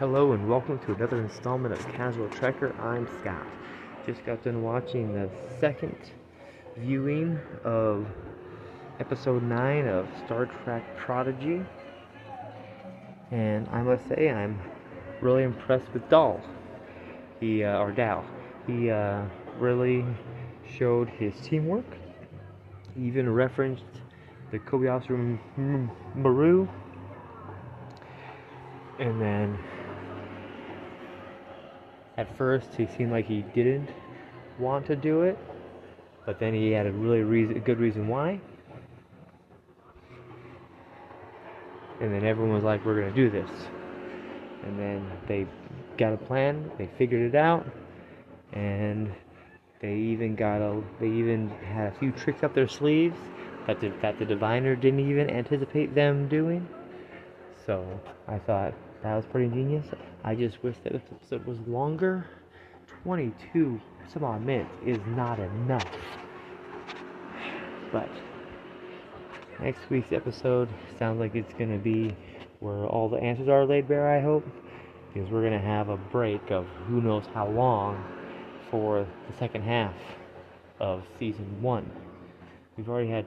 Hello and welcome to another installment of Casual Trekker. I'm Scott. Just got done watching the second viewing of episode 9 of Star Trek Prodigy. And I must say, I'm really impressed with Dahl. He, uh, or Dal. He uh, really showed his teamwork. He even referenced the Kobayashi Maru. And then at first he seemed like he didn't want to do it, but then he had a really reason, a good reason why. And then everyone was like, "We're gonna do this." And then they got a plan. They figured it out, and they even got a. They even had a few tricks up their sleeves that the, that the diviner didn't even anticipate them doing. So I thought that was pretty genius. I just wish that this episode was longer. 22 some odd minutes is not enough. But next week's episode sounds like it's going to be where all the answers are laid bare, I hope. Because we're going to have a break of who knows how long for the second half of season one. We've already had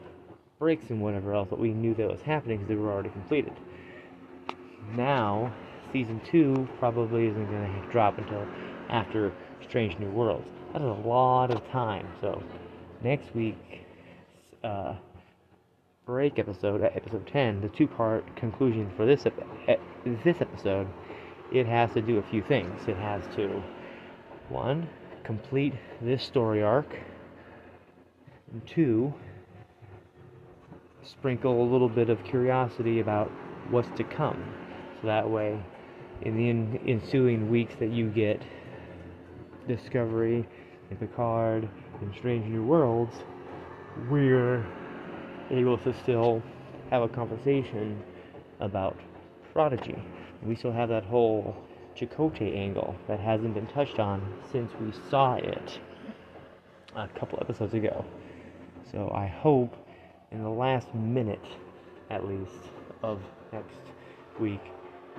breaks and whatever else, but we knew that was happening because they were already completed. Now, season two probably isn't going to drop until after Strange New Worlds. That is a lot of time. So, next week, uh, break episode, episode 10, the two part conclusion for this, ep- this episode, it has to do a few things. It has to, one, complete this story arc, and two, sprinkle a little bit of curiosity about what's to come. So that way, in the ensuing weeks that you get Discovery and Picard and Strange New Worlds, we're able to still have a conversation about Prodigy. We still have that whole Chakotay angle that hasn't been touched on since we saw it a couple episodes ago. So I hope in the last minute, at least, of next week,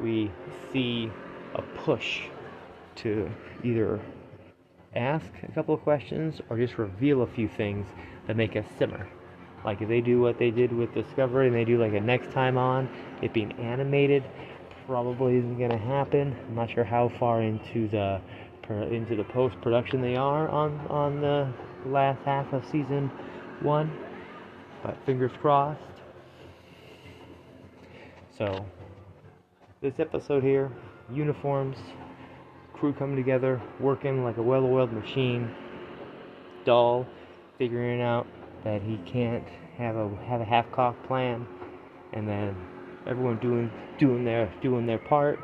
we see a push to either ask a couple of questions or just reveal a few things that make us simmer. Like if they do what they did with Discovery and they do like a next time on, it being animated, probably isn't going to happen. I'm not sure how far into the into the post production they are on on the last half of season one, but fingers crossed. So this episode here, uniforms, crew coming together, working like a well-oiled machine. Dal figuring out that he can't have a have a half-cocked plan, and then everyone doing doing their doing their part.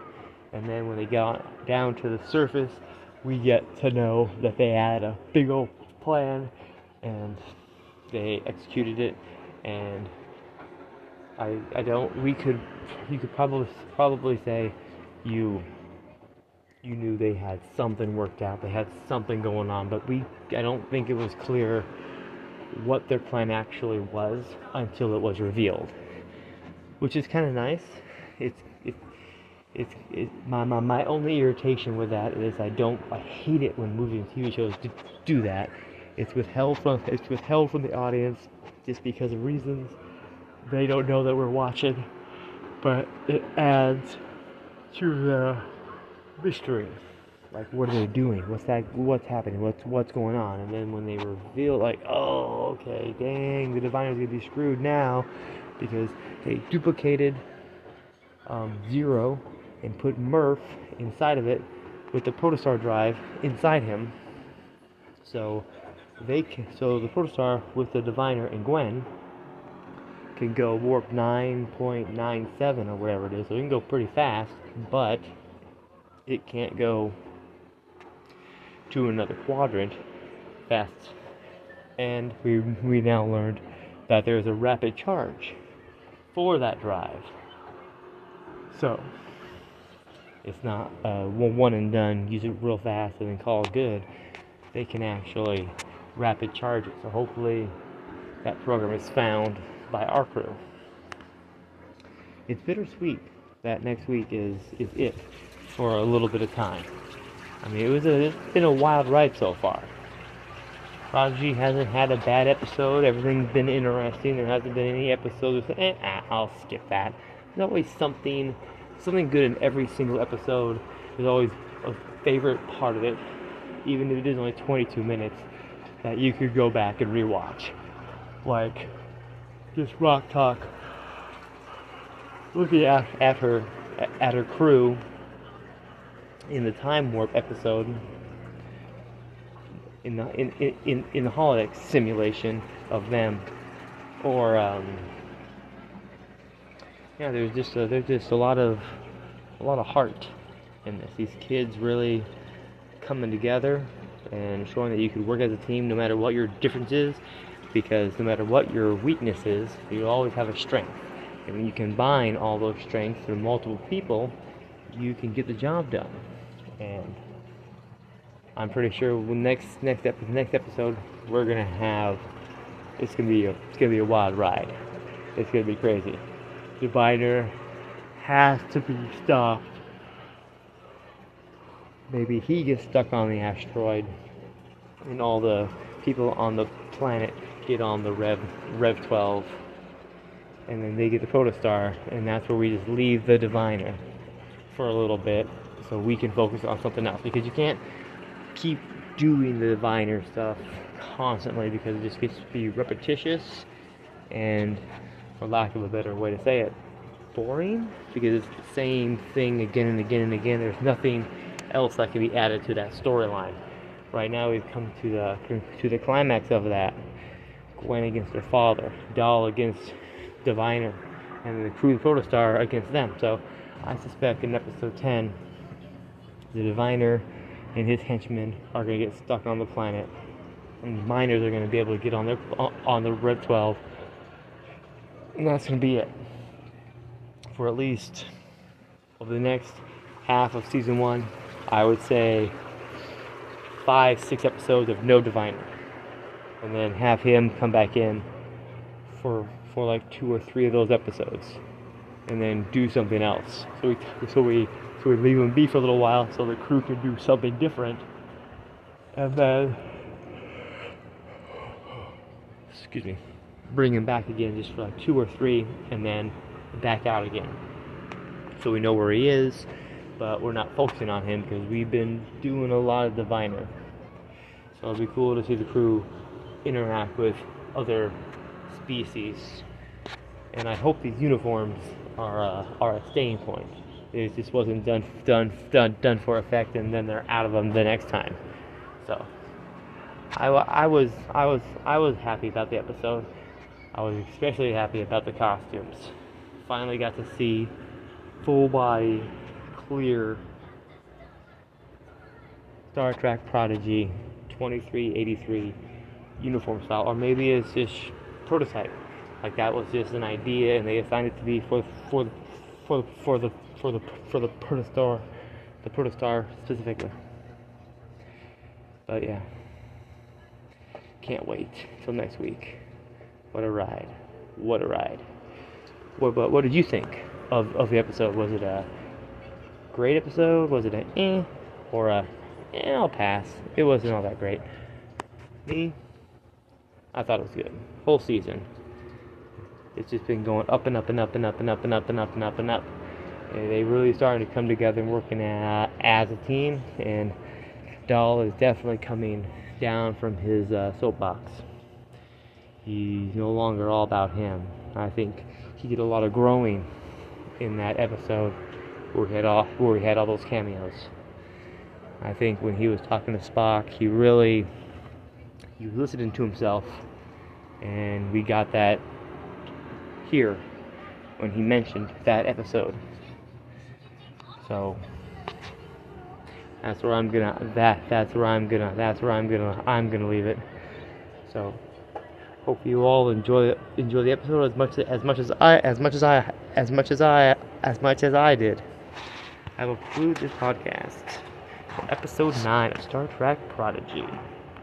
And then when they got down to the surface, we get to know that they had a big old plan, and they executed it, and I, I don't. We could, you could probably probably say, you, you knew they had something worked out. They had something going on, but we, I don't think it was clear what their plan actually was until it was revealed, which is kind of nice. It's, it, it's, it, my, my, my only irritation with that is I don't, I hate it when movies and TV shows do, do that. It's withheld from, it's withheld from the audience just because of reasons they don't know that we're watching, but it adds to the mystery. Like, what are they doing? What's that? What's happening? What's what's going on? And then when they reveal, like, oh, okay, dang, the diviner's gonna be screwed now because they duplicated um, Zero and put Murf inside of it with the protostar drive inside him. So they so the protostar with the diviner and Gwyn can go warp 9.97 or whatever it is, so it can go pretty fast, but it can't go to another quadrant fast. And we, we now learned that there's a rapid charge for that drive. So, it's not uh, one and done, use it real fast and then call it good. They can actually rapid charge it. So, hopefully, that program is found by our crew. It's bittersweet that next week is, is it. for a little bit of time. I mean, it was a, it's been a wild ride so far. Prodigy hasn't had a bad episode. Everything's been interesting. There hasn't been any episodes eh, ah, I'll skip that. There's always something, something good in every single episode. There's always a favorite part of it, even if it is only 22 minutes, that you could go back and rewatch. Like, just Rok-Tahk. Looking at, at her, at her crew in the time warp episode in the in in, in the holodeck simulation of them. Or um, yeah there's just a, there's just a lot of a lot of heart in this. These kids really coming together and showing that you can work as a team no matter what your difference is because no matter what your weakness is you always have a strength and when you combine all those strengths through multiple people you can get the job done and I'm pretty sure next next episode, next episode we're gonna have it's gonna be a, it's gonna be a wild ride. It's gonna be crazy. Diviner has to be stopped. Maybe he gets stuck on the asteroid, and all the people on the planet get on the Rev Rev 12, and then they get the protostar, and that's where we just leave the diviner for a little bit so we can focus on something else because you can't keep doing the diviner stuff constantly because it just gets to be repetitious and for lack of a better way to say it boring because it's the same thing again and again and again. There's nothing else that can be added to that storyline. Right now we've come to the to the climax of that Gwyn against her father Dal against Diviner and the crew of protostar against them so I suspect in episode 10 the diviner and his henchmen are going to get stuck on the planet, and the miners are going to be able to get on their on the Rev 12, and that's going to be it for at least over the next half of season one. I would say five, six episodes of no diviner, and then have him come back in for for like two or three of those episodes, and then do something else. So we so we so we leave him be for a little while so the crew can do something different. And then, excuse me, bring him back again just for like two or three and then back out again. So we know where he is, but we're not focusing on him because we've been doing a lot of diviner. So it'll be cool to see the crew interact with other species. And I hope these uniforms are, uh, are a staying point it just wasn't done done done done for effect, and then they're out of them the next time. So I, I was I was I was happy about the episode. I was especially happy about the costumes. Finally got to see full body, clear Star Trek Prodigy 2383 uniform style, or maybe it's just prototype. Like that was just an idea, and they assigned it to be for for for for the for the for the protostar, the protostar specifically. But yeah, can't wait till next week. What a ride! What a ride! What what, what did you think of of the episode? Was it a great episode? Was it an eh or a eh, I'll pass? It wasn't all that great. Me, I thought it was good. Whole season. It's just been going up and up and up and up and up and up and up and up and up. And they really starting to come together and working as a team. And Dal is definitely coming down from his uh, soapbox. He's no longer all about him. I think he did a lot of growing in that episode where he had all where he had all those cameos. I think when he was talking to Spock, he really he was listening to himself, and we got that here when he mentioned that episode. So that's where I'm gonna that that's where I'm gonna that's where I'm gonna I'm gonna leave it. So hope you all enjoy enjoy the episode as much as much as I as much as I as much as I as much as I did. I will conclude this podcast episode nine of Star Trek Prodigy.